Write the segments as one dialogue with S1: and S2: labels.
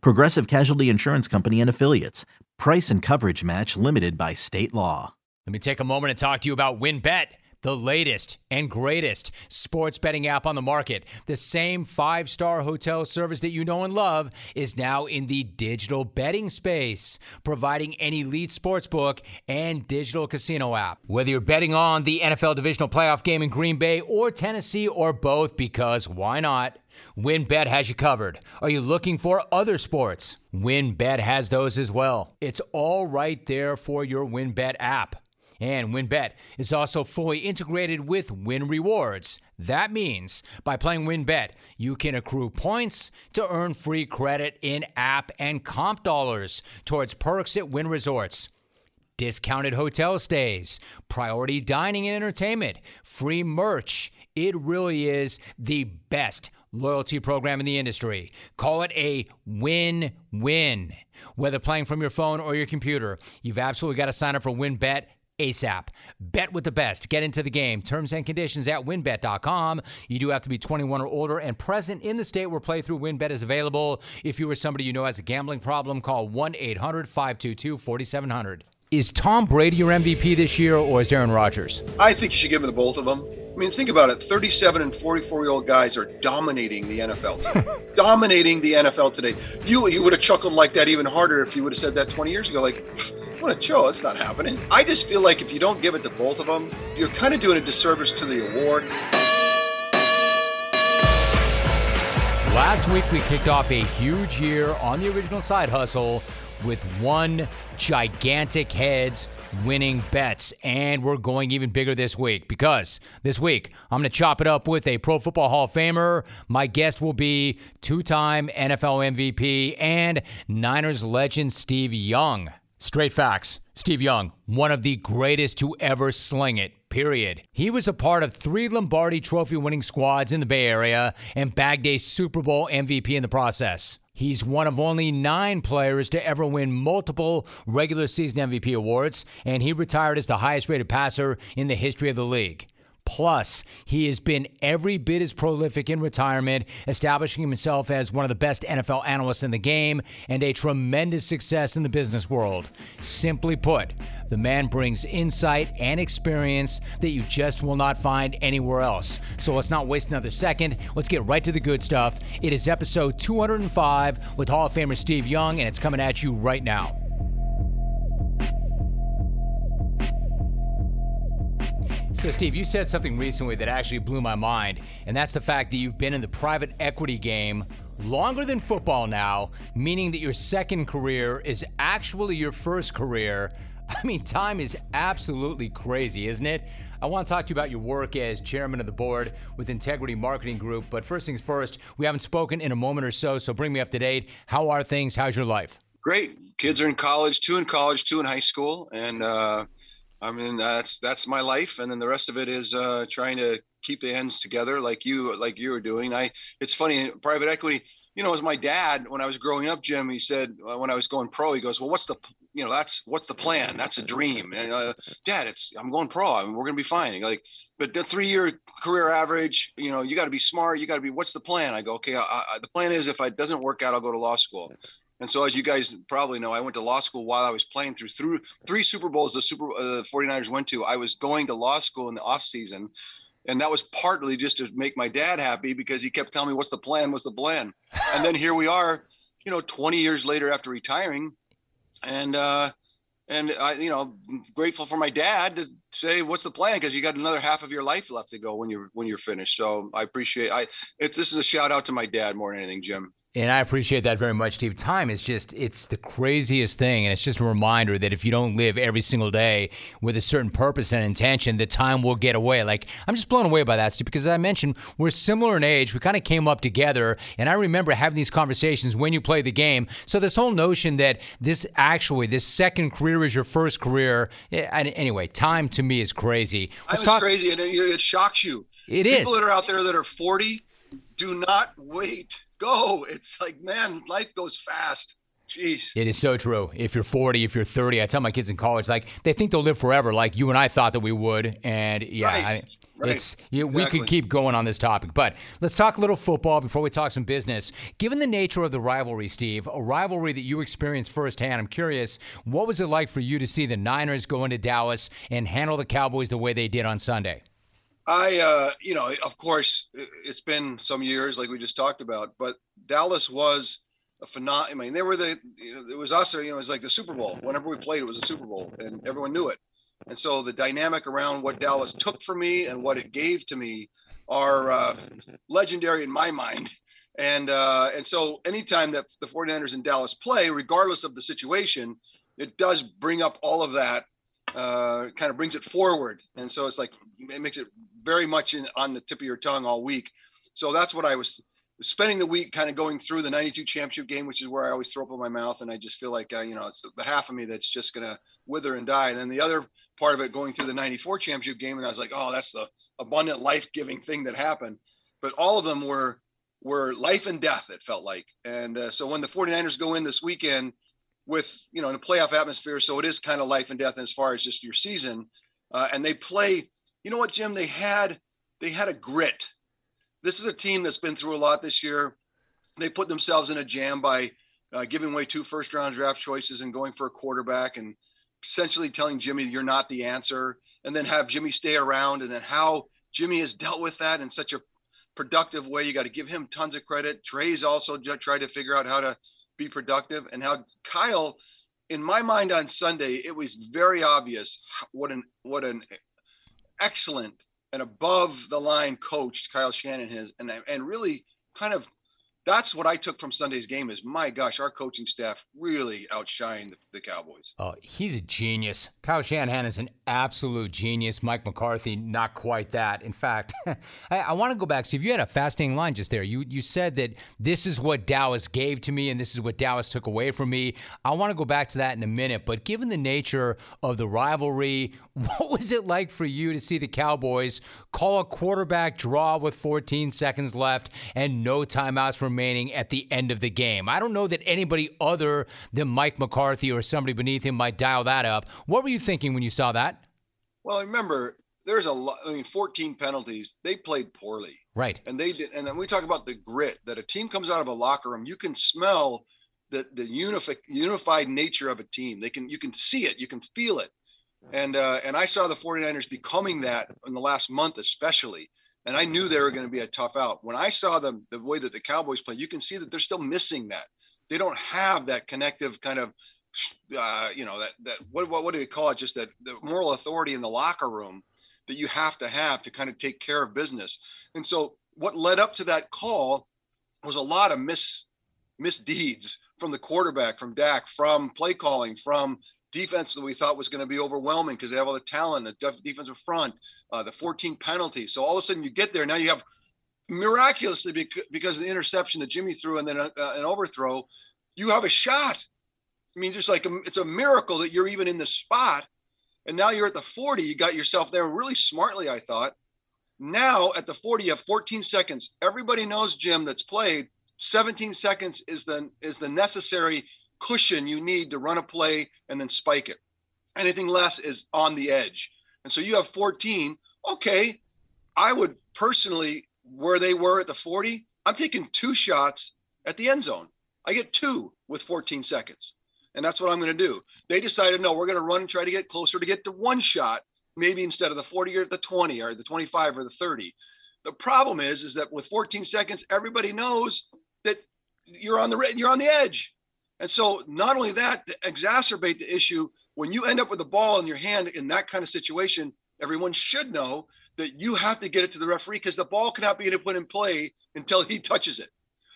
S1: Progressive Casualty Insurance Company and Affiliates. Price and coverage match limited by state law.
S2: Let me take a moment and talk to you about WynnBET, the latest and greatest sports betting app on the market. The same five star hotel service that you know and love is now in the digital betting space, providing an elite sports book and digital casino app. Whether you're betting on the NFL divisional playoff game in Green Bay or Tennessee or both, because why not? WynnBET has you covered. Are you looking for other sports? WynnBET has those as well. It's all right there for your WynnBET app. And WynnBET is also fully integrated with Wynn Rewards. That means by playing WynnBET, you can accrue points to earn free credit in app and comp dollars towards perks at Wynn Resorts. Discounted hotel stays, priority dining and entertainment, free merch. It really is the best loyalty program in the industry. Call it a win win. Whether playing from your phone or your computer, you've absolutely got to sign up for WynnBET ASAP. Bet with the best. Get into the game. Terms and conditions at wynnbet.com. You do have to be 21 or older and present in the state where playthrough WynnBET is available. If you or somebody you know has a gambling problem, call 1 800 522 4700. Is Tom Brady your MVP this year or is Aaron Rodgers?
S3: I think you should give it to both of them. I mean, think about it 37 and 44 year old guys are dominating the NFL. dominating the NFL today. You, you would have chuckled like that even harder if you would have said that 20 years ago. Like, what a show. It's not happening. I just feel like if you don't give it to both of them, you're kind of doing a disservice to the award.
S2: Last week, we kicked off a huge year on the original side hustle with one gigantic heads winning bets. And we're going even bigger this week because this week I'm going to chop it up with a Pro Football Hall of Famer. My guest will be two time NFL MVP and Niners legend Steve Young. Straight facts. Steve Young, one of the greatest to ever sling it. Period. He was a part of three Lombardi trophy winning squads in the Bay Area and bagged a Super Bowl MVP in the process. He's one of only nine players to ever win multiple regular season MVP awards, and he retired as the highest rated passer in the history of the league. Plus, he has been every bit as prolific in retirement, establishing himself as one of the best NFL analysts in the game and a tremendous success in the business world. Simply put, the man brings insight and experience that you just will not find anywhere else. So let's not waste another second. Let's get right to the good stuff. It is episode 205 with Hall of Famer Steve Young, and it's coming at you right now. So, Steve, you said something recently that actually blew my mind, and that's the fact that you've been in the private equity game longer than football now, meaning that your second career is actually your first career. I mean, time is absolutely crazy, isn't it? I want to talk to you about your work as chairman of the board with Integrity Marketing Group, but first things first, we haven't spoken in a moment or so, so bring me up to date. How are things? How's your life?
S3: Great. Kids are in college, two in college, two in high school, and uh, I mean that's that's my life, and then the rest of it is uh, trying to keep the ends together, like you like you were doing. I it's funny, private equity. You know, as my dad when I was growing up, Jim, he said uh, when I was going pro, he goes, "Well, what's the you know that's what's the plan? That's a dream." And uh, Dad, it's I'm going pro. I mean, we're gonna be fine. Like, but the three year career average, you know, you got to be smart. You got to be. What's the plan? I go, okay. I, I, the plan is if it doesn't work out, I'll go to law school. And so, as you guys probably know, I went to law school while I was playing through through three Super Bowls the Super uh, 49ers went to. I was going to law school in the off season, and that was partly just to make my dad happy because he kept telling me, "What's the plan? What's the plan?" And then here we are, you know, 20 years later after retiring, and uh, and I, you know, grateful for my dad to say, "What's the plan?" Because you got another half of your life left to go when you're when you're finished. So I appreciate. I it, this is a shout out to my dad more than anything, Jim.
S2: And I appreciate that very much, Steve. Time is just, it's the craziest thing. And it's just a reminder that if you don't live every single day with a certain purpose and intention, the time will get away. Like, I'm just blown away by that, Steve, because as I mentioned, we're similar in age. We kind of came up together. And I remember having these conversations when you play the game. So, this whole notion that this actually, this second career is your first career. Eh, anyway, time to me is crazy.
S3: Let's time talk- crazy. And it, shocks you.
S2: It
S3: People
S2: is.
S3: People that are out there that are 40 do not wait go. It's like, man, life goes fast. Jeez.
S2: It is so true. If you're 40, if you're 30, I tell my kids in college, like they think they'll live forever, like you and I thought that we would. And yeah,
S3: right. I, right.
S2: it's you, exactly. we could keep going on this topic, but let's talk a little football before we talk some business. Given the nature of the rivalry, Steve, a rivalry that you experienced firsthand, I'm curious, what was it like for you to see the Niners go into Dallas and handle the Cowboys the way they did on Sunday?
S3: I, uh, you know, of course, it's been some years, like we just talked about, but Dallas was a phenomenon. I mean, they were the, you know, it was us, or, you know, it was like the Super Bowl. Whenever we played, it was a Super Bowl, and everyone knew it. And so the dynamic around what Dallas took from me and what it gave to me are uh, legendary in my mind. And uh, and so anytime that the 49ers in Dallas play, regardless of the situation, it does bring up all of that uh, kind of brings it forward. And so it's like, it makes it very much in, on the tip of your tongue all week. So that's what I was spending the week kind of going through the 92 championship game, which is where I always throw up in my mouth. And I just feel like, uh, you know, it's the half of me that's just going to wither and die. And then the other part of it going through the 94 championship game. And I was like, oh, that's the abundant life giving thing that happened. But all of them were, were life and death, it felt like. And uh, so when the 49ers go in this weekend, with you know in a playoff atmosphere so it is kind of life and death as far as just your season. Uh, and they play you know what jim? They had they had a grit. This is a team that's been through a lot this year. They put themselves in a jam by uh, giving away two first round draft choices and going for a quarterback and essentially telling jimmy you're not the answer and then have jimmy stay around and then how jimmy has dealt with that in such a productive way. You got to give him tons of credit. Trey's also tried to figure out how to be productive. And how Kyle in my mind on Sunday it was very obvious what an what an excellent and above the line coach Kyle Shanahan is and and really kind of that's what I took from Sunday's game is my gosh, our coaching staff really outshined the, the, Cowboys.
S2: Oh, he's a genius. Kyle Shanahan is an absolute genius. Mike McCarthy, not quite that. In fact, I, I want to go back. Steve, you had a fascinating line just there. You you said that this is what Dallas gave to me and this is what Dallas took away from me. I want to go back to that in a minute. But given the nature of the rivalry, what was it like for you to see the Cowboys call a quarterback draw with 14 seconds left and no timeouts from remaining at the end of the game. I don't know that anybody other than Mike McCarthy or somebody beneath him might dial that up. What were you thinking when you saw that?
S3: Well, remember, there's a lot. I mean, 14 penalties. They played poorly,
S2: right?
S3: And they did. And then we talk about the grit that a team comes out of a locker room. You can smell the the unified unified nature of a team. They can you can see it. You can feel it. And uh, and I saw the 49ers becoming that in the last month, especially and I knew they were going to be a tough out. When I saw them, the way that the Cowboys play, you can see that they're still missing that. They don't have that connective kind of, uh, you know, that that what, what what do you call it? Just that the moral authority in the locker room that you have to have to kind of take care of business. And so, what led up to that call was a lot of mis misdeeds from the quarterback, from Dak, from play calling, from defense that we thought was going to be overwhelming because they have all the talent, the defensive front, uh, the 14 penalties. So all of a sudden you get there. Now you have miraculously because of the interception that Jimmy threw and then a, uh, an overthrow, you have a shot. I mean, just like a, it's a miracle that you're even in the spot. And now you're at the 40. You got yourself there really smartly, I thought. Now at the 40, you have 14 seconds. Everybody knows, Jim, that's played. 17 seconds is the is the necessary cushion you need to run a play and then spike it. Anything less is on the edge. And so you have 14. Okay. I would personally, where they were at the 40, I'm taking two shots at the end zone. I get two with 14 seconds. And that's what I'm going to do. They decided, no, we're going to run and try to get closer to get to one shot, maybe instead of the 40 or the 20 or the 25 or the 30. The problem is, is that with 14 seconds, everybody knows that you're on the you're on the edge. And so, not only that, to exacerbate the issue, when you end up with the ball in your hand in that kind of situation, everyone should know that you have to get it to the referee because the ball cannot be put in play until he touches it.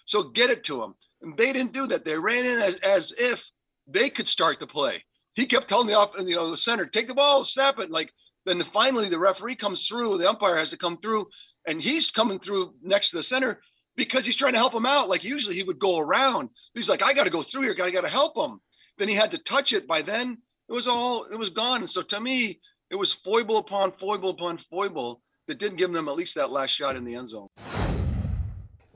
S3: So get it to him. And they didn't do that. They ran in as, as if they could start the play. He kept telling the off, you know, the center, take the ball, snap it. Like then the, finally the referee comes through, the umpire has to come through, and he's coming through next to the center because he's trying to help him out. Like usually he would go around. He's like, I got to go through here. I got to help him. Then he had to touch it. By then it was all it was gone. And so to me, it was foible upon foible upon foible that didn't give them at least that last shot in the end zone.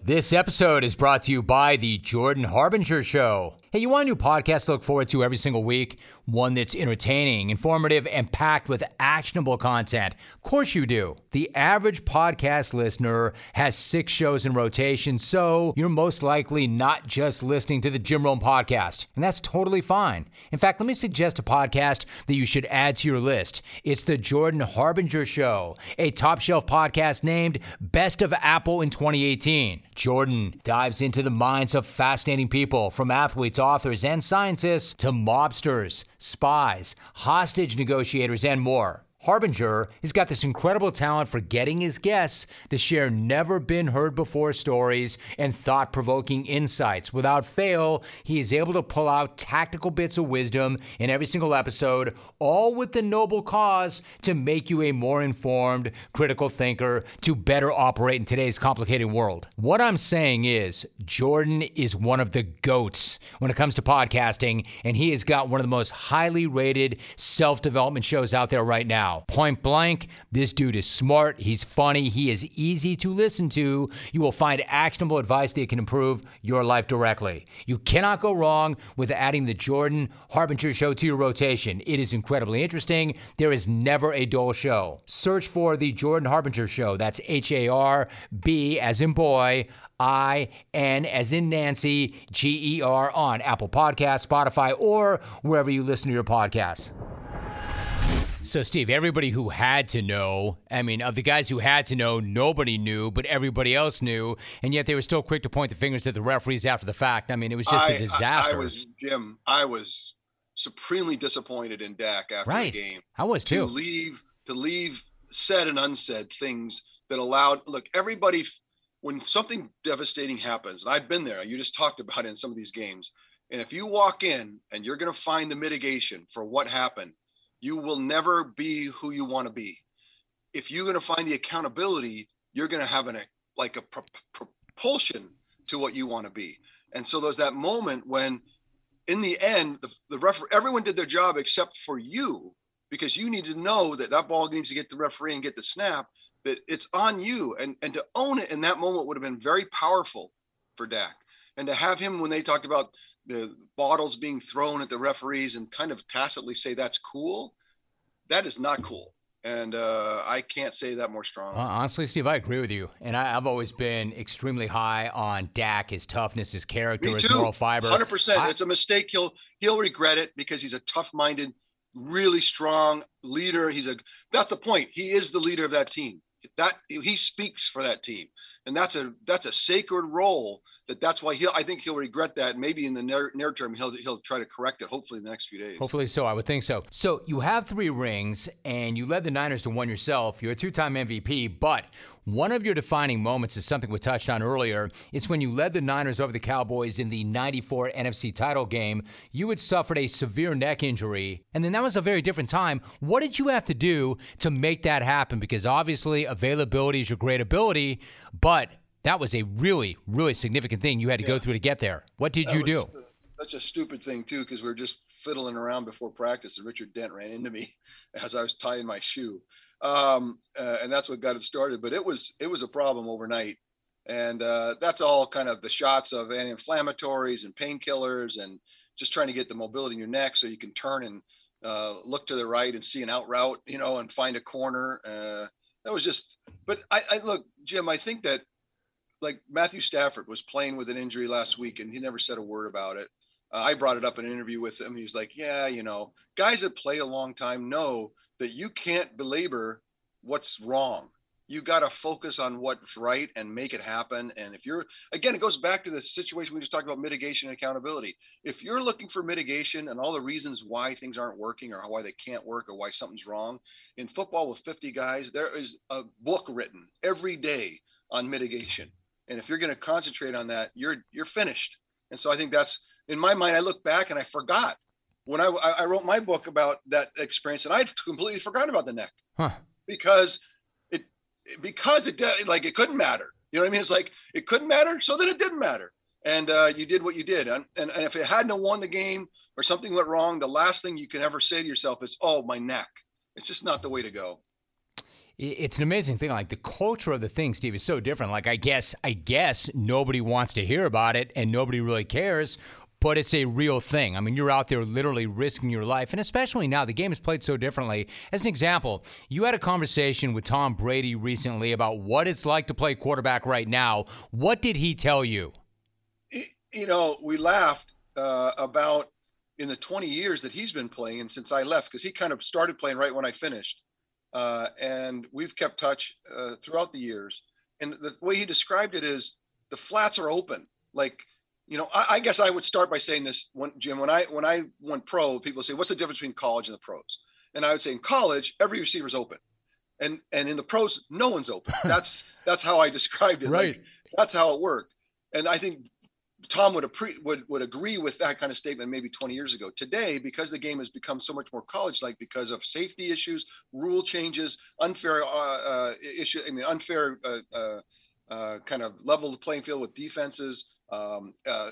S2: This episode is brought to you by the Jordan Harbinger Show. Hey, you want a new podcast to look forward to every single week? One that's entertaining, informative, and packed with actionable content? Of course you do. The average podcast listener has six shows in rotation, so you're most likely not just listening to the Jim Rome podcast, and that's totally fine. In fact, let me suggest a podcast that you should add to your list. It's the Jordan Harbinger Show, a top shelf podcast named Best of Apple in 2018. Jordan dives into the minds of fascinating people, from athletes authors, and scientists to mobsters, spies, hostage negotiators, and more. Harbinger he's got this incredible talent for getting his guests to share never been heard before stories and thought provoking insights. Without fail, he is able to pull out tactical bits of wisdom in every single episode, all with the noble cause to make you a more informed, critical thinker to better operate in today's complicated world. What I'm saying is, Jordan is one of the goats when it comes to podcasting, and he has got one of the most highly rated self development shows out there right now. Point blank, this dude is smart, he's funny, he is easy to listen to. You will find actionable advice that can improve your life directly. You cannot go wrong with adding the Jordan Harbinger show to your rotation. It is incredibly interesting. There is never a dull show. Search for the Jordan Harbinger show. That's H A R B as in boy. I N as in Nancy, G E R on Apple Podcasts, Spotify, or wherever you listen to your podcasts. So, Steve, everybody who had to know, I mean, of the guys who had to know, nobody knew, but everybody else knew, and yet they were still quick to point the fingers at the referees after the fact. I mean, it was just I, a disaster.
S3: I, I, was, Jim, I was supremely disappointed in Dak after
S2: right.
S3: the game.
S2: I was too.
S3: To leave, to leave said and unsaid things that allowed, look, everybody, when something devastating happens, and I've been there, you just talked about it in some of these games, and if you walk in and you're going to find the mitigation for what happened, you will never be who you want to be. If you're going to find the accountability, you're going to have an like a propulsion to what you want to be. And so there's that moment when, in the end, the, the referee, everyone did their job except for you, because you need to know that that ball needs to get the referee and get the snap. That it's on you, and and to own it in that moment would have been very powerful for Dak. And to have him when they talked about the bottles being thrown at the referees and kind of tacitly say that's cool, that is not cool. And uh, I can't say that more strongly.
S2: Uh, honestly, Steve, I agree with you. And I, have always been extremely high on Dak, his toughness, his character, his moral fiber.
S3: Hundred percent. It's a mistake. He'll he'll regret it because he's a tough-minded, really strong leader. He's a. That's the point. He is the leader of that team. That he speaks for that team, and that's a that's a sacred role that that's why he'll I think he'll regret that. Maybe in the near, near term he'll he'll try to correct it. Hopefully in the next few days.
S2: Hopefully so. I would think so. So you have three rings and you led the Niners to one yourself. You're a two-time MVP, but one of your defining moments is something we touched on earlier. It's when you led the Niners over the Cowboys in the 94 NFC title game. You had suffered a severe neck injury, and then that was a very different time. What did you have to do to make that happen? Because obviously, availability is your great ability, but that was a really, really significant thing you had to yeah. go through to get there. What did that you do?
S3: Such a stupid thing too, because we were just fiddling around before practice, and Richard Dent ran into me as I was tying my shoe, um, uh, and that's what got it started. But it was it was a problem overnight, and uh, that's all kind of the shots of anti-inflammatories and painkillers, and just trying to get the mobility in your neck so you can turn and uh, look to the right and see an out route, you know, and find a corner. Uh, that was just. But I, I look, Jim. I think that like Matthew Stafford was playing with an injury last week and he never said a word about it. Uh, I brought it up in an interview with him. He's like, yeah, you know, guys that play a long time know that you can't belabor what's wrong. You got to focus on what's right and make it happen. And if you're, again, it goes back to the situation we just talked about mitigation and accountability. If you're looking for mitigation and all the reasons why things aren't working or why they can't work or why something's wrong, in football with 50 guys, there is a book written every day on mitigation and if you're going to concentrate on that, you're you're finished. And so I think that's in my mind. I look back and I forgot when I I wrote my book about that experience, and I'd completely forgotten about the neck huh. because it because it like it couldn't matter. You know what I mean? It's like it couldn't matter, so then it didn't matter, and uh, you did what you did. And, and and if it hadn't won the game or something went wrong, the last thing you can ever say to yourself is, "Oh, my neck." It's just not the way to go
S2: it's an amazing thing. Like the culture of the thing, Steve, is so different. Like I guess, I guess nobody wants to hear about it, and nobody really cares. But it's a real thing. I mean, you're out there literally risking your life, and especially now, the game is played so differently. As an example, you had a conversation with Tom Brady recently about what it's like to play quarterback right now. What did he tell you?
S3: You know, we laughed uh, about in the 20 years that he's been playing, and since I left, because he kind of started playing right when I finished uh, and we've kept touch uh, throughout the years. And the way he described it is the flats are open. Like, you know, I, I, guess I would start by saying this, when, Jim. When I when I went pro, people say, "What's the difference between college and the pros?" And I would say, in college, every receiver is open, and and in the pros, no one's open. That's that's how I described it.
S2: Right.
S3: Like, that's how it worked. And I think Tom would, appre- would would agree with that kind of statement maybe 20 years ago. Today, because the game has become so much more college-like because of safety issues, rule changes, unfair uh, uh, issue. I mean, unfair uh, uh, uh kind of level the playing field with defenses. Um, uh,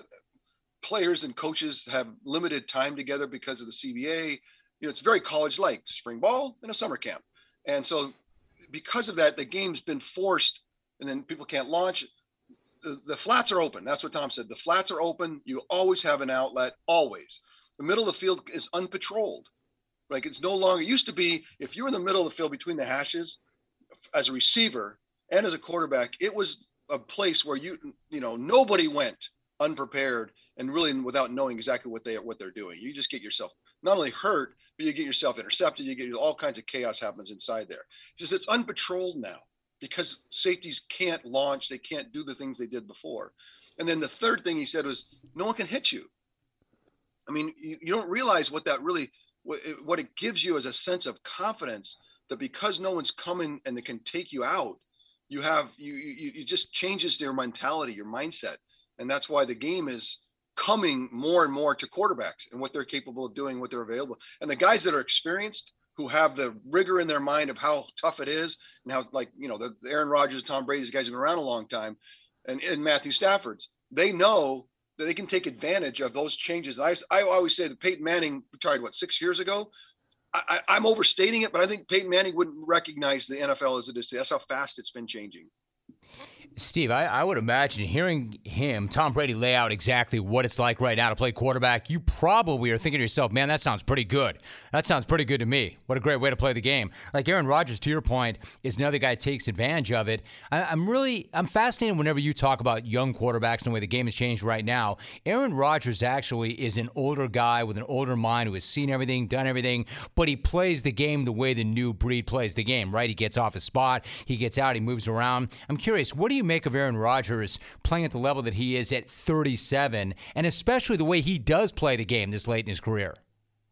S3: players and coaches have limited time together because of the CBA. You know, it's very college-like, spring ball and a summer camp, and so because of that, the game's been forced, and then people can't launch the, flats are open. That's what Tom said. The flats are open. You always have an outlet, always. The middle of the field is unpatrolled. Like it's no longer, it used to be if you were in the middle of the field between the hashes as a receiver and as a quarterback, it was a place where you, you know, nobody went unprepared and really without knowing exactly what they what they're doing. You just get yourself not only hurt, but you get yourself intercepted. You get all kinds of chaos happens inside there. It's just it's unpatrolled now because safeties can't launch, they can't do the things they did before. And then the third thing he said was, no one can hit you. I mean, you, you don't realize what that really, what it, what it gives you as a sense of confidence that because no one's coming and they can take you out, you have, you, you, you just changes their mentality, your mindset. And that's why the game is coming more and more to quarterbacks and what they're capable of doing, what they're available. And the guys that are experienced, who have the rigor in their mind of how tough it is and how like you know the Aaron Rodgers, Tom Brady's guys have been around a long time, and, and Matthew Stafford's they know that they can take advantage of those changes. I I always say that Peyton Manning retired what six years ago. I, I'm overstating it, but I think Peyton Manning wouldn't recognize the NFL as it is. That's how fast it's been changing.
S2: Steve, I, I, would imagine hearing him, Tom Brady, lay out exactly what it's like right now to play quarterback, you probably are thinking to yourself, man, that sounds pretty good. That sounds pretty good to me. What a great way to play the game. Like Aaron Rodgers, to your point, is another guy takes advantage of it. I, am really, I'm fascinated whenever you talk about young quarterbacks and the way the game has changed right now. Aaron Rodgers actually is an older guy with an older mind who has seen everything, done everything, but he plays the game the way the new breed plays the game, right? He gets off his spot, he gets out, he moves around. I'm curious, what do you make of Aaron Rodgers playing at the level that he is at 37, and especially the way he does play the game this late in his career?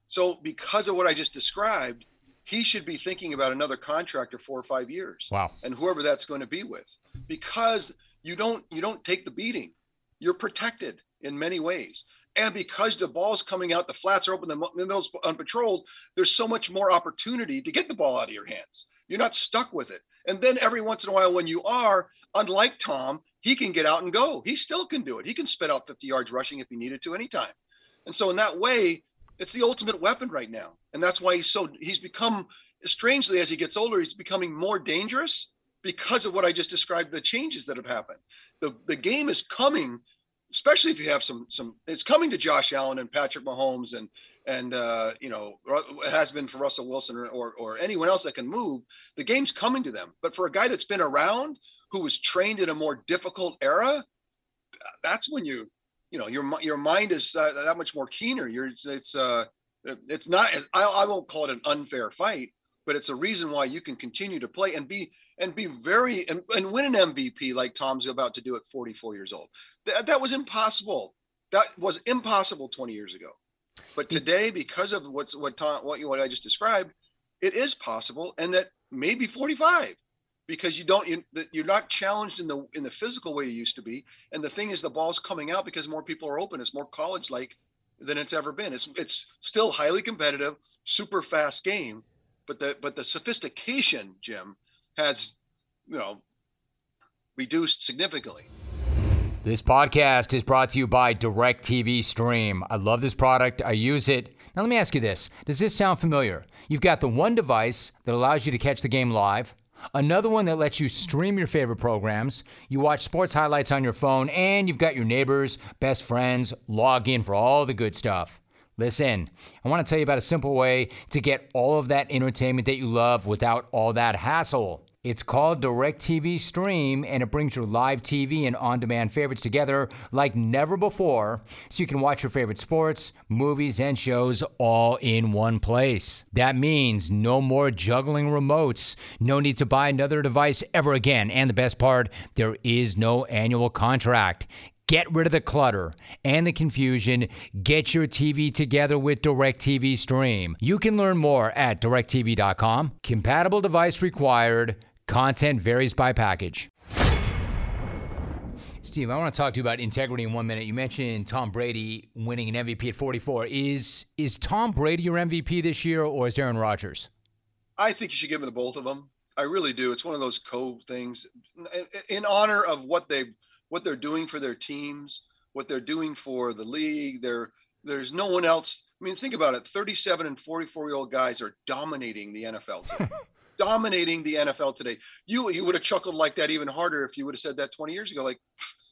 S3: So, because of what I just described, he should be thinking about another contract or four or five years.
S2: Wow.
S3: And whoever that's going to be with, because you don't you don't take the beating, you're protected in many ways. And because the ball's coming out, the flats are open, the middle's unpatrolled, there's so much more opportunity to get the ball out of your hands. You're not stuck with it. And then every once in a while, when you are, unlike Tom, he can get out and go. He still can do it. He can spit out 50 yards rushing if he needed to anytime. And so in that way, it's the ultimate weapon right now. And that's why he's so he's become strangely as he gets older, he's becoming more dangerous because of what I just described, the changes that have happened. The the game is coming, especially if you have some some it's coming to Josh Allen and Patrick Mahomes and and uh, you know it has been for Russell Wilson or, or, or anyone else that can move. The game's coming to them. But for a guy that's been around, who was trained in a more difficult era, that's when you you know your your mind is uh, that much more keener. You're it's it's uh it's not I, I won't call it an unfair fight, but it's a reason why you can continue to play and be and be very and, and win an MVP like Tom's about to do at 44 years old. That, that was impossible. That was impossible 20 years ago. But today, because of what's what Tom, what you what I just described, it is possible, and that maybe 45. because you don't you, you're not challenged in the in the physical way you used to be. And the thing is the ball's coming out because more people are open. It's more college like than it's ever been. It's it's still highly competitive super fast game but the but the sophistication jim has you know reduced significantly
S2: this podcast is brought to you by DirecTV Stream. I love this product. I use it. Now, let me ask you this Does this sound familiar? You've got the one device that allows you to catch the game live, another one that lets you stream your favorite programs, you watch sports highlights on your phone, and you've got your neighbors, best friends log in for all the good stuff. Listen, I want to tell you about a simple way to get all of that entertainment that you love without all that hassle. It's called DirecTV Stream, and it brings your live TV and on demand favorites together like never before, so you can watch your favorite sports, movies, and shows all in one place. That means no more juggling remotes, no need to buy another device ever again, and the best part, there is no annual contract. Get rid of the clutter and the confusion. Get your TV together with DirecTV Stream. You can learn more at directv.com. Compatible device required. Content varies by package. Steve, I want to talk to you about integrity in one minute. You mentioned Tom Brady winning an MVP at 44. Is is Tom Brady your MVP this year, or is Aaron Rodgers?
S3: I think you should give him to both of them. I really do. It's one of those co things in honor of what they what they're doing for their teams, what they're doing for the league. There, there's no one else. I mean, think about it. 37 and 44 year old guys are dominating the NFL. dominating the NFL today. You you would have chuckled like that even harder if you would have said that 20 years ago. Like,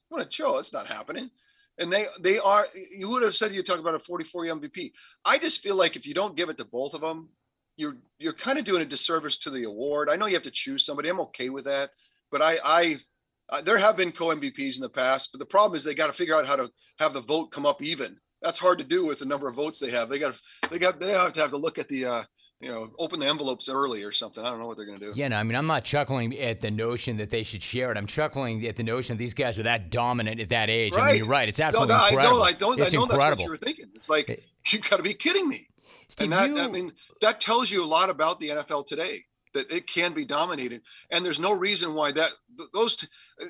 S3: what a show! It's not happening. And they they are. You would have said you talk about a 44 year MVP. I just feel like if you don't give it to both of them, you're you're kind of doing a disservice to the award. I know you have to choose somebody. I'm okay with that, but I I. Uh, there have been co MVPs in the past, but the problem is they got to figure out how to have the vote come up even. That's hard to do with the number of votes they have. They got they got they have to have to look at the uh, you know, open the envelopes early or something. I don't know what they're going to do.
S2: Yeah, no, I mean, I'm not chuckling at the notion that they should share it. I'm chuckling at the notion that these guys are that dominant at that age. Right. I mean, you're right. It's absolutely no, no, incredible.
S3: I know, I don't, it's I know incredible. that's what you were thinking. It's like, you've got to be kidding me. Steve, and that, you... I mean, that tells you a lot about the NFL today that it can be dominated. And there's no reason why that, those,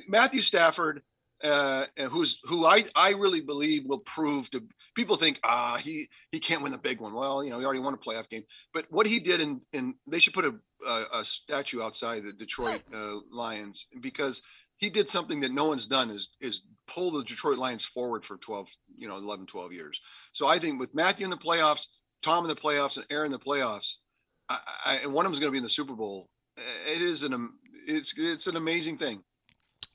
S3: Matthew Stafford uh, who's who I I really believe will prove to people think ah he he can't win the big one. Well, you know he already won a playoff game, but what he did in in they should put a a, a statue outside the Detroit uh, Lions because he did something that no one's done is is pull the Detroit Lions forward for 12 you know 11 12 years. So I think with Matthew in the playoffs, Tom in the playoffs, and Aaron in the playoffs, I, I, and one of them is going to be in the Super Bowl. It is an it's it's an amazing thing.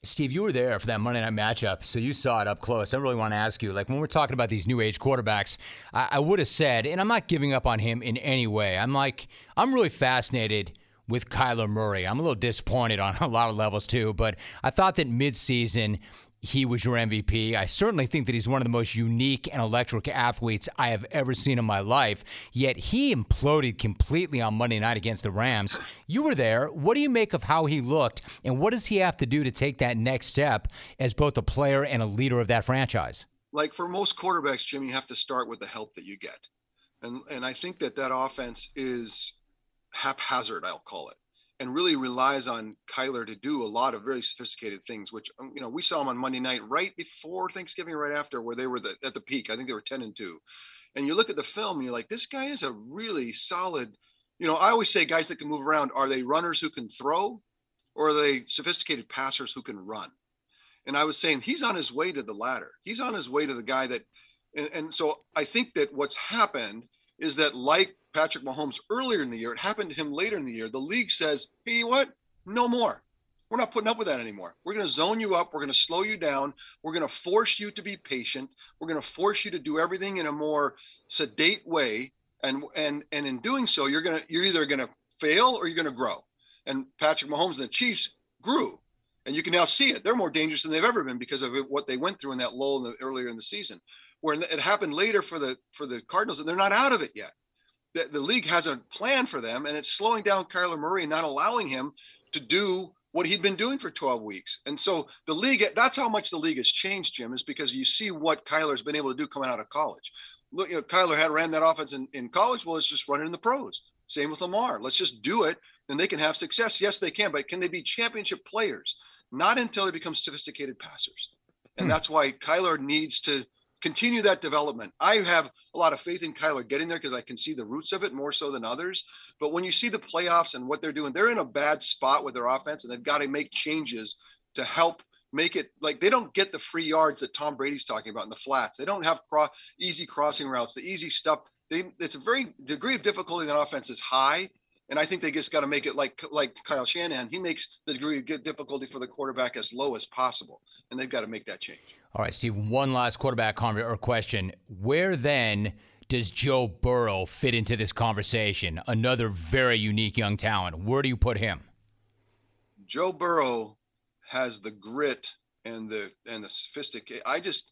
S2: Steve, you were there for that Monday night matchup, so you saw it up close. I really want to ask you, like when we're talking about these new age quarterbacks, I, I would have said, and I'm not giving up on him in any way. I'm like, I'm really fascinated with Kyler Murray. I'm a little disappointed on a lot of levels too, but I thought that midseason he was your MVP. I certainly think that he's one of the most unique and electric athletes I have ever seen in my life. Yet he imploded completely on Monday night against the Rams. You were there. What do you make of how he looked, and what does he have to do to take that next step as both a player and a leader of that franchise?
S3: Like for most quarterbacks, Jim, you have to start with the help that you get, and and I think that that offense is haphazard. I'll call it and really relies on Kyler to do a lot of very sophisticated things, which um, you know we saw him on Monday night right before Thanksgiving, right after, where they were the, at the peak. I think they were ten and two, and you look at the film and you're like, this guy is a really solid. You know, I always say guys that can move around are they runners who can throw, or are they sophisticated passers who can run? And I was saying he's on his way to the latter. He's on his way to the guy that, and, and so I think that what's happened is that like Patrick Mahomes earlier in the year. It happened to him later in the year. The league says, hey, you what? No more. We're not putting up with that anymore. We're going to zone you up. We're going to slow you down. We're going to force you to be patient. We're going to force you to do everything in a more sedate way. And and and in doing so, you're gonna you're either going to fail or you're going to grow. And Patrick Mahomes and the Chiefs grew, and you can now see it. They're more dangerous than they've ever been because of what they went through in that lull in the, earlier in the season. Where it happened later for the for the Cardinals, and they're not out of it yet the, the league has a plan for them, and it's slowing down Kyler Murray, not allowing him to do what he'd been doing for 12 weeks. And so the league, that's how much the league has changed, Jim, is because you see what Kyler's been able to do coming out of college. Look, you know, Kyler had ran that offense in, in college. Well, it's just running in the pros. Same with Lamar. Let's just do it, and they can have success. Yes, they can, but can they be championship players? Not until they become sophisticated passers. And hmm. that's why Kyler needs to continue that development. I have a lot of faith in Kyler getting there because I can see the roots of it more so than others. But when you see the playoffs and what they're doing, they're in a bad spot with their offense and they've got to make changes to help make it like they don't get the free yards that Tom Brady's talking about in the flats. They don't have cro- easy crossing routes, the easy stuff. They, it's a very degree of difficulty in offense is high. And I think they just got to make it like like Kyle Shanahan. He makes the degree of difficulty for the quarterback as low as possible, and they've got to make that change.
S2: All right, Steve. One last quarterback conver- or question: Where then does Joe Burrow fit into this conversation? Another very unique young talent. Where do you put him?
S3: Joe Burrow has the grit and the and the sophistication. I just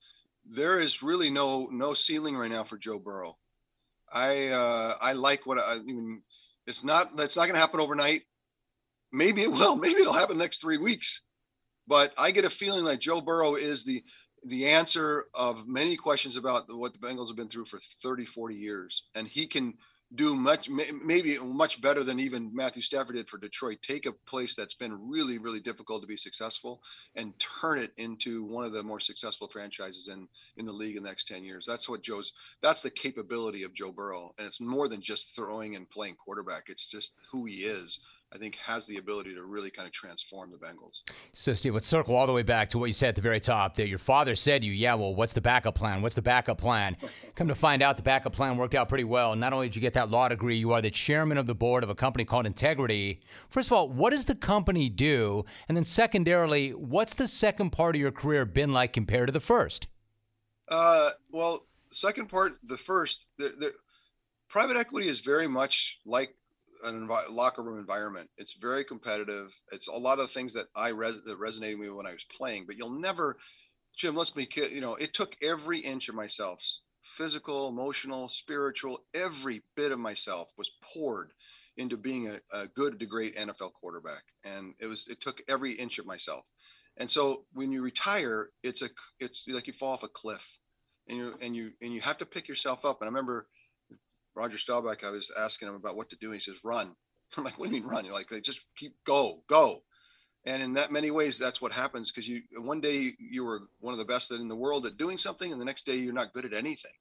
S3: there is really no no ceiling right now for Joe Burrow. I uh, I like what I, I mean. It's not that's not going to happen overnight. Maybe it will. Maybe it'll happen next three weeks. But I get a feeling like Joe Burrow is the the answer of many questions about what the Bengals have been through for 30, 40 years, and he can do much, maybe much better than even Matthew Stafford did for Detroit. Take a place that's been really, really difficult to be successful and turn it into one of the more successful franchises in in the league in the next ten years. That's what Joe's. That's the capability of Joe Burrow, and it's more than just throwing and playing quarterback. It's just who he is I think has the ability to really kind of transform the Bengals.
S2: So, Steve, let's circle all the way back to what you said at the very top. That your father said to you, "Yeah, well, what's the backup plan? What's the backup plan?" Come to find out, the backup plan worked out pretty well. Not only did you get that law degree, you are the chairman of the board of a company called Integrity. First of all, what does the company do? And then, secondarily, what's the second part of your career been like compared to the first?
S3: Uh, well, second part, the first, the, the private equity is very much like an envi- locker room environment. It's very competitive. It's a lot of things that I res- that resonated with me when I was playing. But you'll never, Jim. Let's be you know. It took every inch of myself, physical, emotional, spiritual. Every bit of myself was poured into being a, a good to great NFL quarterback, and it was. It took every inch of myself. And so when you retire, it's a it's like you fall off a cliff, and you and you and you have to pick yourself up. And I remember Roger Staubach, I was asking him about what to do. He says, run. I'm like, what do you mean run? You're like, just keep go, go. And in that many ways, that's what happens because you one day you were one of the best in the world at doing something, and the next day you're not good at anything.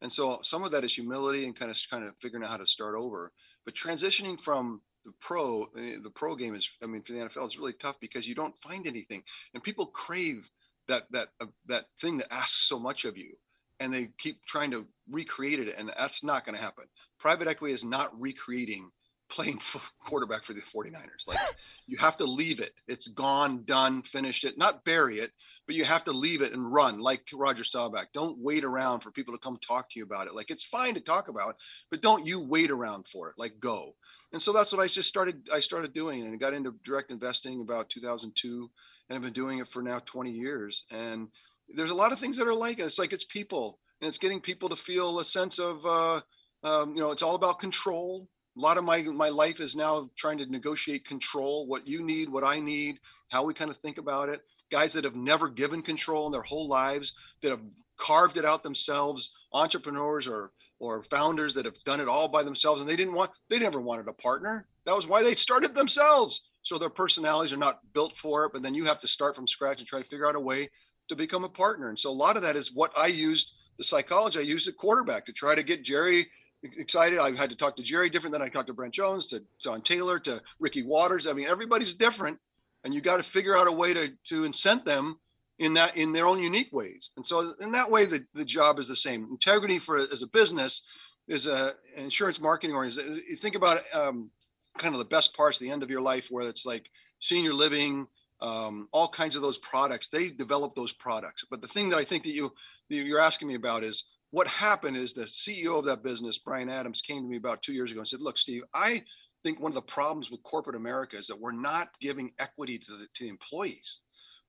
S3: And so some of that is humility and kind of kind of figuring out how to start over. But transitioning from the pro, eh, the pro game is, I mean, for the NFL, it's really tough because you don't find anything, and people crave that that uh, that thing that asks so much of you and they keep trying to recreate it, and that's not going to happen. Private equity is not recreating playing quarterback for the 49ers. Like you have to leave it. It's gone, done, finished it. Not bury it, but you have to leave it and run like Roger Staubach. Don't wait around for people to come talk to you about it. Like it's fine to talk about, but don't you wait around for it. Like go. And so that's what I just started. I started doing and got into direct investing about 2002, and I've been doing it for now 20 years. And there's a lot of things that are like it. It's like it's people, and it's getting people to feel a sense of, uh, um, you know, it's all about control. A lot of my my life is now trying to negotiate control, what you need, what I need, how we kind of think about it. Guys that have never given control in their whole lives, that have carved it out themselves, entrepreneurs or or founders that have done it all by themselves, and they didn't want, they never wanted a partner. That was why they started themselves. So their personalities are not built for it. But then you have to start from scratch and try to figure out a way to become a partner. And so a lot of that is what I used the psychology I used at quarterback to try to get Jerry excited. I had to talk to Jerry different than I talked to Brent Jones, to John Taylor, to Ricky Watters. I mean, everybody's different, and you got to figure out a way to to incent them in that in their own unique ways. And so in that way, the, the job is the same. Integrity for as a business is a an insurance marketing organization. You think about um, kind of the best parts, the end of your life, where it's like senior living, um, all kinds of those products. They develop those products. But the thing that I think that you you're asking me about is what happened is the CEO of that business, Brian Adams, came to me about two years ago and said, "Look, Steve, I think one of the problems with corporate America is that we're not giving equity to the, to the employees.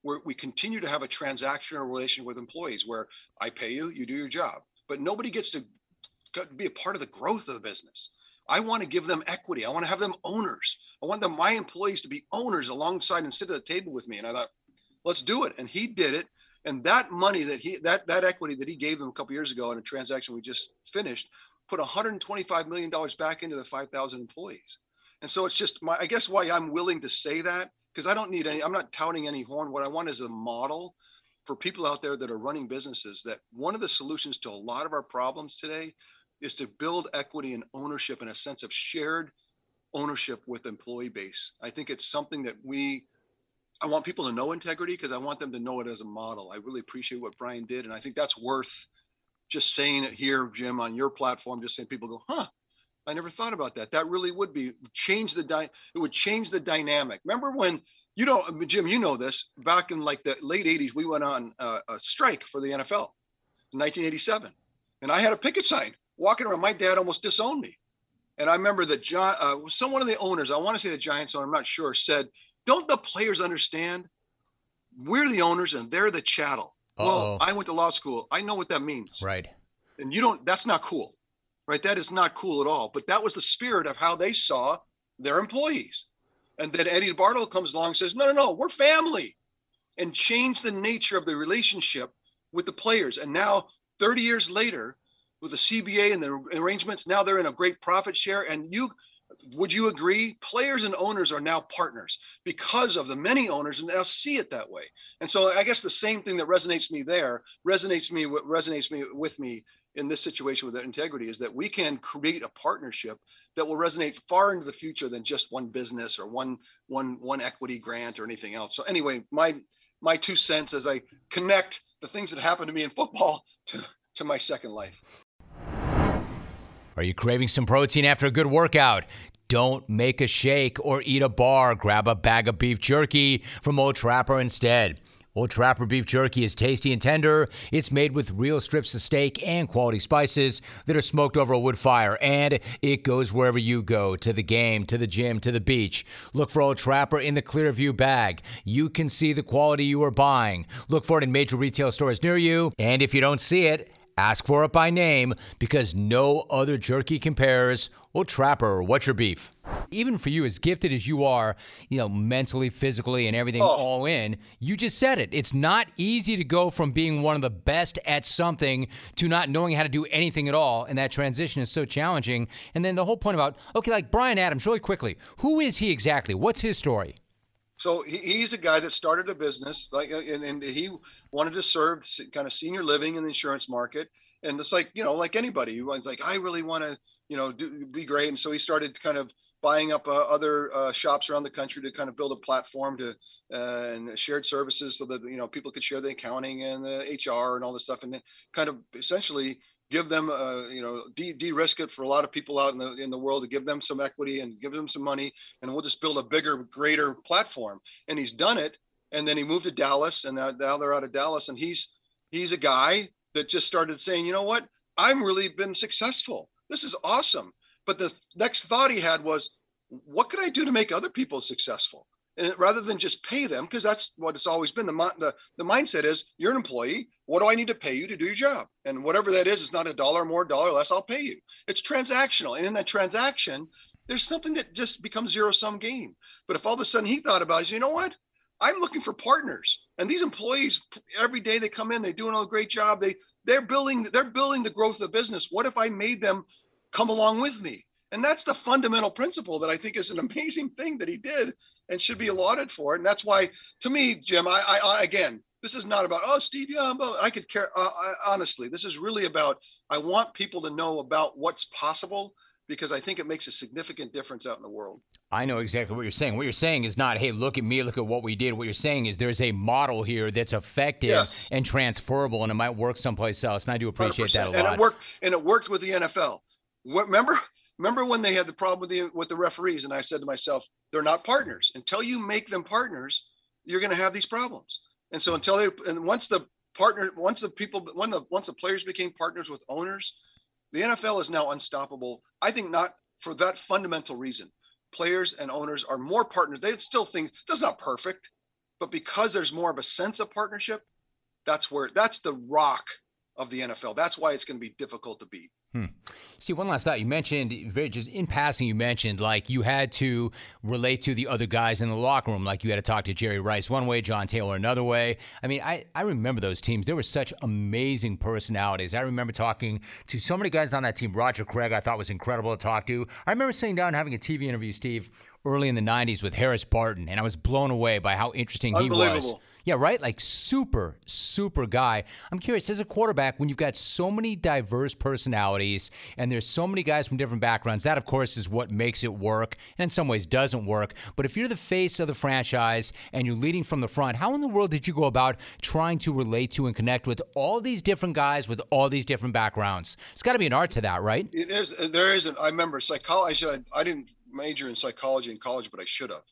S3: We're, we continue to have a transactional relation with employees where I pay you, you do your job, but nobody gets to be a part of the growth of the business. I want to give them equity. I want to have them owners. I want them, my employees to be owners alongside and sit at the table with me. And I thought, let's do it. And he did it. And that money that he, that, that equity that he gave them a couple years ago in a transaction we just finished put 125 million dollars back into the 5,000 employees. And so it's just my I guess why I'm willing to say that because I don't need any I'm not touting any horn. What I want is a model for people out there that are running businesses that one of the solutions to a lot of our problems today is to build equity and ownership and a sense of shared ownership with employee base. I think it's something that we I want people to know integrity because I want them to know it as a model. I really appreciate what Brian did and I think that's worth just saying it here Jim on your platform just saying people go, "Huh, I never thought about that. That really would be change the di- it would change the dynamic. Remember when you know Jim, you know this, back in like the late 80s we went on uh, a strike for the NFL in 1987. And I had a picket sign walking around. My dad almost disowned me. And I remember that John, uh, someone of the owners, I want to say the Giants owner, I'm not sure, said, Don't the players understand? We're the owners and they're the chattel. Uh-oh. Well, I went to law school. I know what that means.
S2: Right.
S3: And you don't, that's not cool, right? That is not cool at all. But that was the spirit of how they saw their employees. And then Eddie DeBartolo comes along and says, No, no, no, we're family and change the nature of the relationship with the players. And now, 30 years later, with the CBA and the arrangements. Now they're in a great profit share. And you, would you agree? Players and owners are now partners because of the many owners, and now see it that way. And so I guess the same thing that resonates me there resonates me. What resonates me with me in this situation with integrity is that we can create a partnership that will resonate far into the future than just one business or one one one equity grant or anything else. So anyway, my my two cents as I connect the things that happened to me in football to to my second life.
S2: Are you craving some protein after a good workout? Don't make a shake or eat a bar. Grab a bag of beef jerky from Old Trapper instead. Old Trapper beef jerky is tasty and tender. It's made with real strips of steak and quality spices that are smoked over a wood fire, and it goes wherever you go to the game, to the gym, to the beach. Look for Old Trapper in the Clearview bag. You can see the quality you are buying. Look for it in major retail stores near you, and if you don't see it, Ask for it by name because no other jerky compares. Well, Trapper, what's your beef? Even for you, as gifted as you are, you know, mentally, physically, and everything oh. all in, you just said it. It's not easy to go from being one of the best at something to not knowing how to do anything at all. And that transition is so challenging. And then the whole point about, okay, like Bryan Adams, really quickly, who is he exactly? What's his story?
S3: So he, he's a guy that started a business, like, uh, and, and he wanted to serve kind of senior living in the insurance market. And it's like, you know, like anybody, he was like, I really want to, you know, do, be great. And so he started kind of buying up uh, other uh, shops around the country to kind of build a platform to uh, and shared services so that you know people could share the accounting and the HR and all this stuff, and kind of essentially give them, uh, you know, de- de-risk it for a lot of people out in the in the world to give them some equity and give them some money, and we'll just build a bigger, greater platform. And he's done it, and then he moved to Dallas, and now, now they're out of Dallas, and he's he's a guy that just started saying, you know what, I'm really been successful. This is awesome. But the next thought he had was, what could I do to make other people successful? and rather than just pay them because that's what it's always been the, the the mindset is you're an employee what do i need to pay you to do your job? And whatever that is it's not a dollar more dollar less i'll pay you. It's transactional. And in that transaction there's something that just becomes zero sum game. But if all of a sudden he thought about it you know what? I'm looking for partners. And these employees every day they come in they do a great job. They they're building they're building the growth of the business. What if i made them come along with me? And that's the fundamental principle that i think is an amazing thing that he did and should be lauded for it. And that's why, to me, Jim, I, I, I again, this is not about oh Steve Young. I could care uh, I, honestly. This is really about I want people to know about what's possible because I think it makes a significant difference out in the world.
S2: I know exactly what you're saying. What you're saying is not, hey, look at me, look at what we did. What you're saying is there's a model here that's effective yes. and transferable, and it might work someplace else. And I do appreciate 100%. that a lot.
S3: And it worked. And it worked with the NFL. What, remember? Remember when they had the problem with the with the referees? And I said to myself, they're not partners. Until you make them partners, you're going to have these problems. And so until they and once the partner, once the people, when the once the players became partners with owners, the NFL is now unstoppable. I think not for that fundamental reason. Players and owners are more partners. They still think that's not perfect, but because there's more of a sense of partnership, that's where that's the rock of the NFL. That's why it's going to be difficult to beat.
S2: Hmm. See, one last thought. You mentioned very just in passing. You mentioned like you had to relate to the other guys in the locker room, like you had to talk to Jerry Rice one way, John Taylor another way. I mean, I I remember those teams. There were such amazing personalities. I remember talking to so many guys on that team. Roger Craig, I thought was incredible to talk to. I remember sitting down and having a TV interview, Steve, early in the '90s with Harris Barton, and I was blown away by how interesting he was. Yeah, right? Like super, super guy. I'm curious, as a quarterback, when you've got so many diverse personalities and there's so many guys from different backgrounds, that of course is what makes it work and in some ways doesn't work. But if you're the face of the franchise and you're leading from the front, how in the world did you go about trying to relate to and connect with all these different guys with all these different backgrounds? It's got to be an art to that, right?
S3: It is. There isn't. I remember psychology. I, I didn't major in psychology in college, but I should have.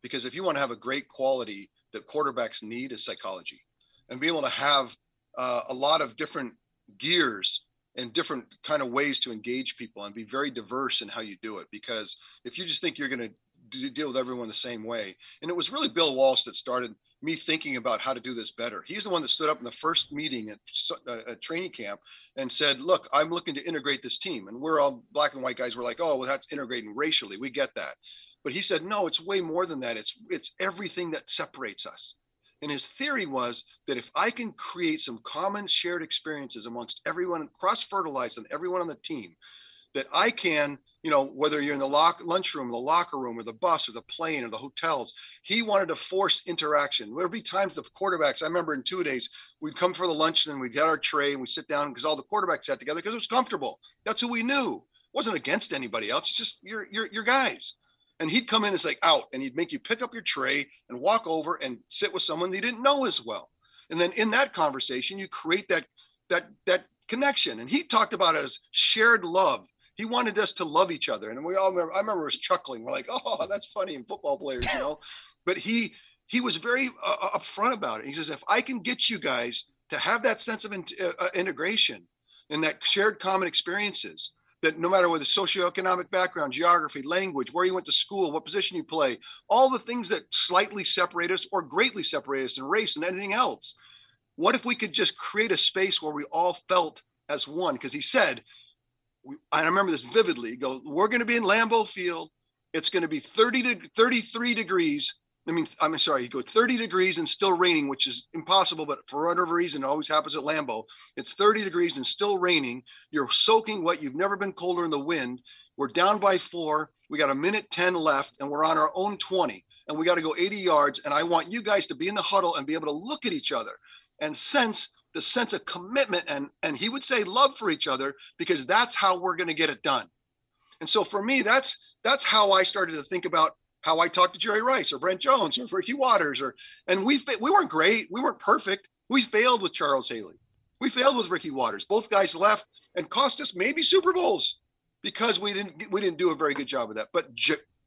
S3: Because if you want to have a great quality that quarterbacks need is psychology. And be able to have uh, a lot of different gears and different kind of ways to engage people and be very diverse in how you do it. Because if you just think you're going to deal with everyone the same way and it was really bill walsh that started me thinking about how to do this better. He's the one that stood up in the first meeting at, uh, at training camp and said look i'm looking to integrate this team. And we're all black and white guys. We're like oh well that's integrating racially. We get that but he said, no, it's way more than that. It's it's everything that separates us. And his theory was that if I can create some common shared experiences amongst everyone, cross fertilize them, everyone on the team, that I can, you know, whether you're in the lock, lunchroom, the locker room, or the bus, or the plane, or the hotels, he wanted to force interaction. There'd be times the quarterbacks, I remember in two days, we'd come for the lunch and we'd get our tray and we'd sit down because all the quarterbacks sat together because it was comfortable. That's who we knew. It wasn't against anybody else. It's just your your your guys and he'd come in and say out and he'd make you pick up your tray and walk over and sit with someone you didn't know as well. And then in that conversation you create that that that connection. And he talked about it as shared love. He wanted us to love each other. And we all remember i remember us chuckling. We're like oh that's funny in football players you know? But he he was very uh, uh, upfront about it. He says if i can get you guys to have that sense of in, uh, uh integration and that shared common experiences that no matter what the socioeconomic background, geography, language, where you went to school, what position you play, all the things that slightly separate us or greatly separate us in race and anything else. What if we could just create a space where we all felt as one? Because he said, I remember this vividly. Go, we're going to be in Lambeau Field. It's going to be 30 to 33 degrees I mean, I'm sorry, you go 30 degrees and still raining, which is impossible, but for whatever reason, it always happens at Lambeau. It's 30 degrees and still raining. You're soaking wet. You've never been colder in the wind. We're down by four. We got a minute 10 left, and we're on our own 20, and we got to go 80 yards. And I want you guys to be in the huddle and be able to look at each other and sense the sense of commitment and and he would say love for each other because that's how we're going to get it done. And so for me, that's that's how I started to think about how I talked to Jerry Rice or Brent Jones or Ricky Watters or and we we weren't great, we weren't perfect. We failed with Charles Haley. We failed with Ricky Watters. Both guys left and cost us maybe Super Bowls because we didn't we didn't do a very good job of that. But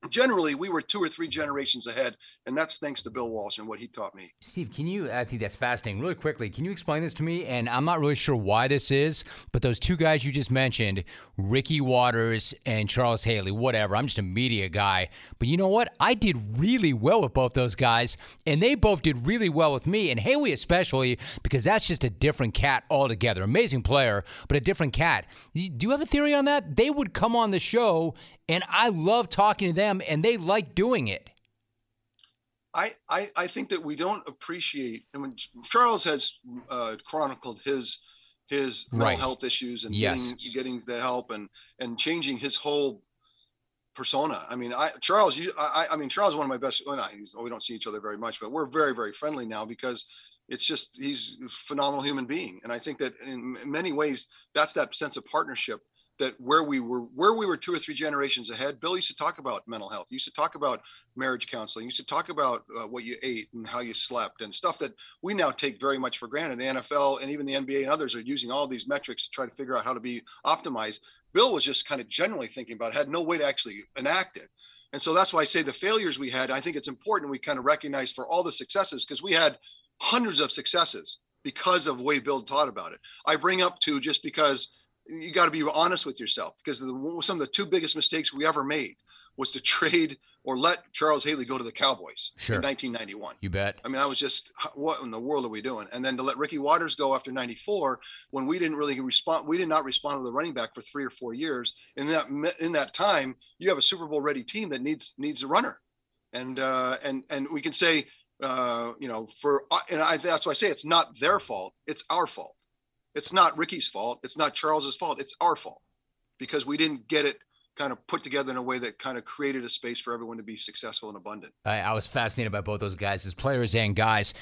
S3: generally we were two or three generations ahead and that's thanks to bill walsh and what he taught me.
S2: Steve can you i think that's fascinating. Really quickly can you explain this to me? And i'm not really sure why this is but those two guys you just mentioned ricky watters and charles haley whatever i'm just a media guy. But you know what? I did really well with both those guys and they both did really well with me and haley especially because that's just a different cat altogether. Amazing player but a different cat. Do you have a theory on that? They would come on the show and I love talking to them, and they like doing it.
S3: I, I, I think that we don't appreciate. I mean, Charles has uh, chronicled his his mental right. health issues and yes. getting getting the help and and changing his whole persona. I mean, I Charles, you, I, I mean, Charles is one of my best. Well, not, we don't see each other very much, but we're very, very friendly now because it's just he's a phenomenal human being, and I think that in many ways that's that sense of partnership that where we were where we were two or three generations ahead bill used to talk about mental health. He used to talk about marriage counseling. He used to talk about uh, what you ate and how you slept and stuff that we now take very much for granted. The nfl and even the nba and others are using all these metrics to try to figure out how to be optimized. Bill was just kind of generally thinking about it, had no way to actually enact it. And so that's why i say the failures we had i think it's important we kind of recognize for all the successes because we had hundreds of successes because of the way bill taught about it. I bring up to just because you got to be honest with yourself because the, some of the two biggest mistakes we ever made was to trade or let Charles Haley go to the Cowboys
S2: sure.
S3: in 1991.
S2: You bet.
S3: I mean, I was just, what in the world are we doing? And then to let Ricky Watters go after 94, when we didn't really respond, we did not respond to the running back for three or four years. In that in that time, you have a Super Bowl ready team that needs needs a runner, and uh, and and we can say, uh, you know, for uh, and I, that's why I say it's not their fault, it's our fault. It's not Ricky's fault. It's not Charles's fault. It's our fault because we didn't get it kind of put together in a way that kind of created a space for everyone to be successful and abundant.
S2: I, I was fascinated by both those guys as players and guys.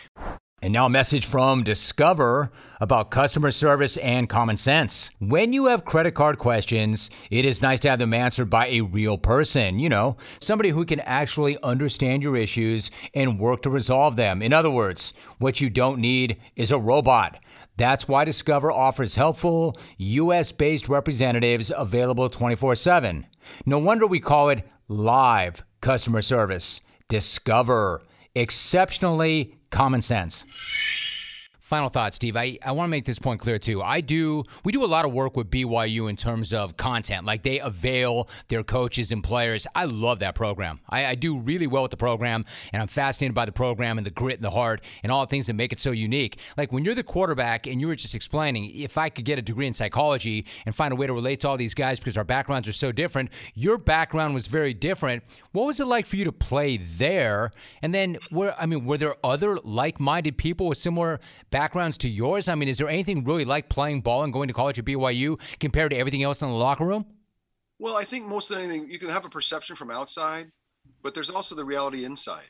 S2: And now a message from Discover about customer service and common sense. When you have credit card questions, it is nice to have them answered by a real person, you know, somebody who can actually understand your issues and work to resolve them. In other words, what you don't need is a robot. That's why Discover offers helpful, US based representatives available 24 7. No wonder we call it live customer service. Discover. Exceptionally common sense. Final thought, Steve. I, I want to make this point clear too. I do we do a lot of work with BYU in terms of content. Like they avail their coaches and players. I love that program. I, I do really well with the program, and I'm fascinated by the program and the grit and the heart and all the things that make it so unique. Like when you're the quarterback and you were just explaining, if I could get a degree in psychology and find a way to relate to all these guys because our backgrounds are so different, your background was very different. What was it like for you to play there? And then were I mean, were there other like-minded people with similar backgrounds to yours? I mean, is there anything really like playing ball and going to college at BYU compared to everything else in the locker room?
S3: Well, I think most of anything you can have a perception from outside, but there's also the reality inside.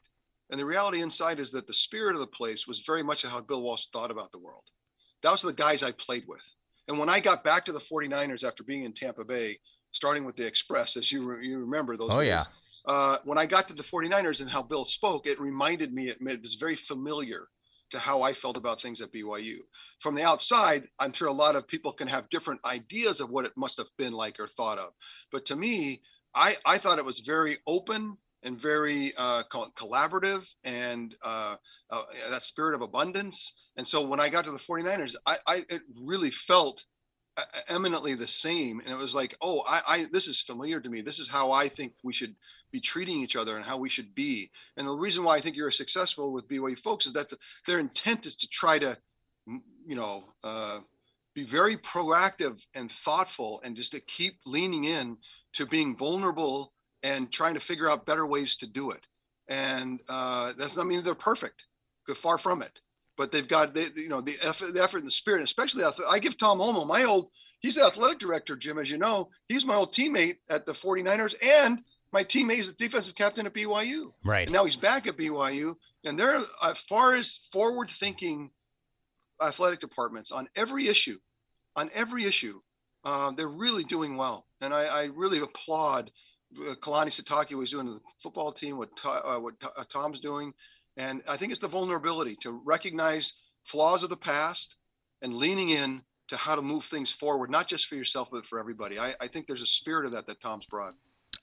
S3: And the reality inside is that the spirit of the place was very much how Bill Walsh thought about the world. That was the guys I played with. And when I got back to the 49ers after being in Tampa Bay, starting with the Express, as you, re- you remember those
S2: oh,
S3: days,
S2: yeah.
S3: Uh, when I got to the 49ers and how Bill spoke, it reminded me, it, it was very familiar to how I felt about things at BYU. From the outside, I'm sure a lot of people can have different ideas of what it must have been like or thought of. But to me, I, I thought it was very open and very uh, collaborative and uh, uh, that spirit of abundance. And so when I got to the 49ers, I, I it really felt eminently the same. And it was like, oh, I, I this is familiar to me. This is how I think we should be treating each other and how we should be. And the reason why I think you're successful with BYU folks is that their intent is to try to, you know, uh, be very proactive and thoughtful and just to keep leaning in to being vulnerable and trying to figure out better ways to do it. And uh, that's not mean they're perfect, far from it. But they've got, they, you know, the effort, the effort and the spirit, especially I give Tom Holmoe, my old, he's the athletic director, Jim, as you know, he's my old teammate at the 49ers and my teammate is the defensive captain at BYU.
S2: Right.
S3: And now he's back at BYU. And they're, as far as forward thinking athletic departments on every issue, on every issue, uh, they're really doing well. And I, I really applaud uh, Kalani Sitake was doing the football team, what, uh, what uh, Tom's doing. And I think it's the vulnerability to recognize flaws of the past and leaning in to how to move things forward, not just for yourself, but for everybody. I, I think there's a spirit of that that Tom's brought.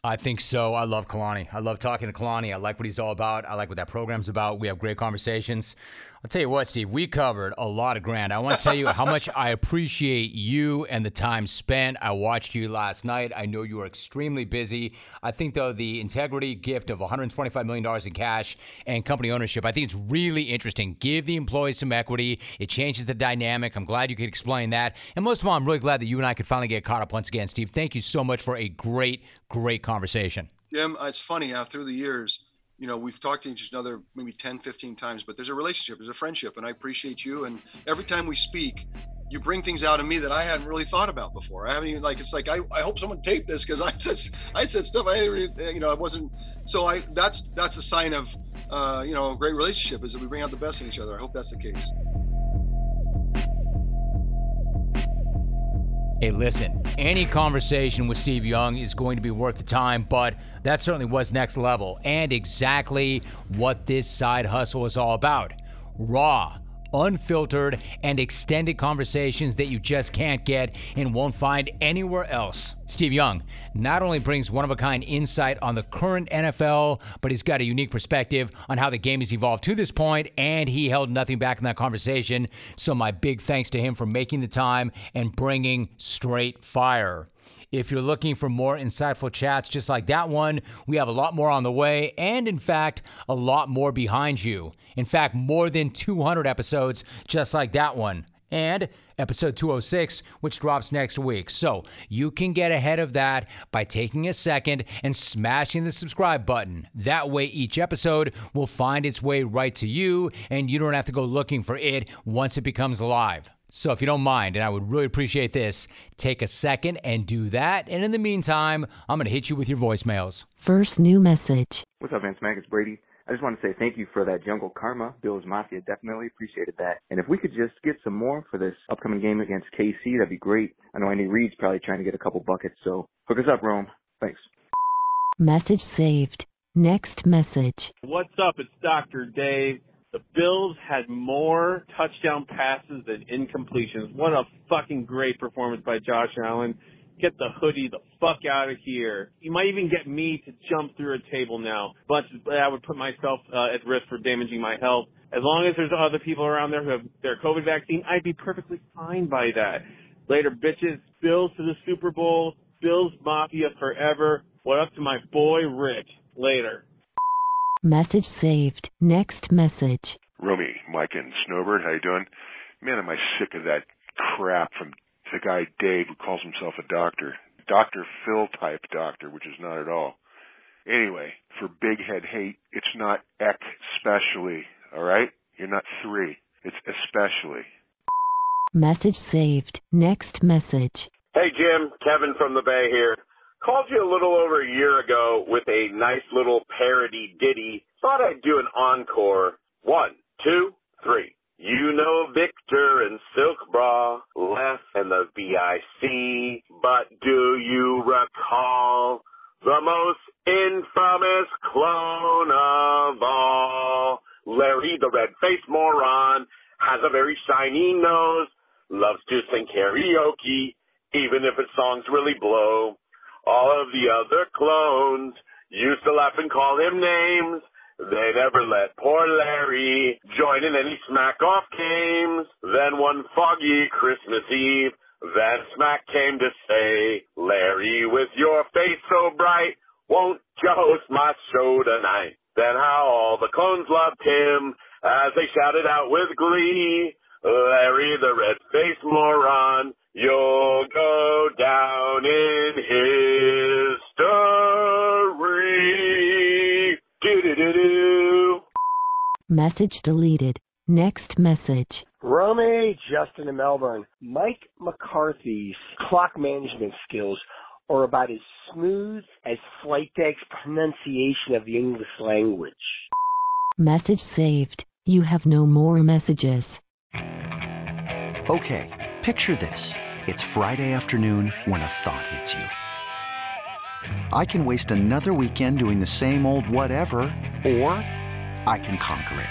S2: I think so. I love Kalani. I love talking to Kalani. I like what he's all about. I like what that program's about. We have great conversations. I'll tell you what, Steve, we covered a lot of ground. I want to tell you how much I appreciate you and the time spent. I watched you last night. I know you are extremely busy. I think, though, the integrity gift of $125 million in cash and company ownership, I think it's really interesting. Give the employees some equity, it changes the dynamic. I'm glad you could explain that. And most of all, I'm really glad that you and I could finally get caught up once again, Steve. Thank you so much for a great, great conversation.
S3: Jim, it's funny how through the years, you know, we've talked to each other maybe 10, 15 times, but there's a relationship, there's a friendship, and I appreciate you. And every time we speak, you bring things out of me that I hadn't really thought about before. I haven't even like it's like I, I hope someone taped this because I said I said stuff I you know I wasn't so I that's that's a sign of uh, you know a great relationship is that we bring out the best in each other. I hope that's the case.
S2: Hey, listen, any conversation with Steve Young is going to be worth the time, but that certainly was next level and exactly what this side hustle is all about. Raw, unfiltered, and extended conversations that you just can't get and won't find anywhere else. Steve Young not only brings one of a kind insight on the current NFL, but he's got a unique perspective on how the game has evolved to this point, and he held nothing back in that conversation. So, my big thanks to him for making the time and bringing straight fire. If you're looking for more insightful chats just like that one, we have a lot more on the way, and in fact, a lot more behind you. In fact, more than 200 episodes just like that one. And episode 206, which drops next week. So you can get ahead of that by taking a second and smashing the subscribe button. That way, each episode will find its way right to you, and you don't have to go looking for it once it becomes live. So if you don't mind, and I would really appreciate this, take a second and do that. And in the meantime, I'm going to hit you with your voicemails.
S4: First new message.
S5: What's up, Vince Mac? It's Brady. I just want to say thank you for that Jungle Karma. Bills Mafia definitely appreciated that. And if we could just get some more for this upcoming game against KC, that'd be great. I know Andy Reid's probably trying to get a couple buckets, so hook us up, Rome. Thanks.
S4: Message saved. Next message.
S6: What's up? It's Dr. Dave. The Bills had more touchdown passes than incompletions. What a fucking great performance by Josh Allen. Get the hoodie the fuck out of here. You might even get me to jump through a table now, but I would put myself uh, at risk for damaging my health. As long as there's other people around there who have their COVID vaccine, I'd be perfectly fine by that. Later, bitches. Bills to the Super Bowl. Bills Mafia forever. What up to my boy Rick? Later.
S4: Message saved. Next message.
S7: Romy, Mike, and Snowbird, how you doing? Man, am I sick of that crap from the guy Dave who calls himself a doctor. Dr. Phil type doctor, which is not at all. Anyway, for big head hate, it's not ec specially, alright? You're not three. It's especially.
S4: Message saved. Next message.
S8: Hey Jim, Kevin from the Bay here. Called you a little over a year ago with a nice little parody ditty. Thought I'd do an encore. One, two, three. You know Victor and Silk Bra left and the VIC, but do you recall the most infamous clone of all? Larry the red-faced moron has a very shiny nose, loves to sing karaoke, even if his songs really blow. All of the other clones used to laugh and call him names. They never let poor Larry join in any smack off games. Then one foggy Christmas Eve, that Smack came to say, Larry, with your face so bright, won't you host my show tonight? Then how all the clones loved him as they shouted out with glee, Larry the red-faced
S4: Message deleted. Next message.
S9: Romy, Justin in Melbourne. Mike McCarthy's clock management skills are about as smooth as flight deck's pronunciation of the English language.
S4: Message saved. You have no more messages.
S10: Okay, picture this. It's Friday afternoon when a thought hits you. I can waste another weekend doing the same old whatever, or I can conquer it.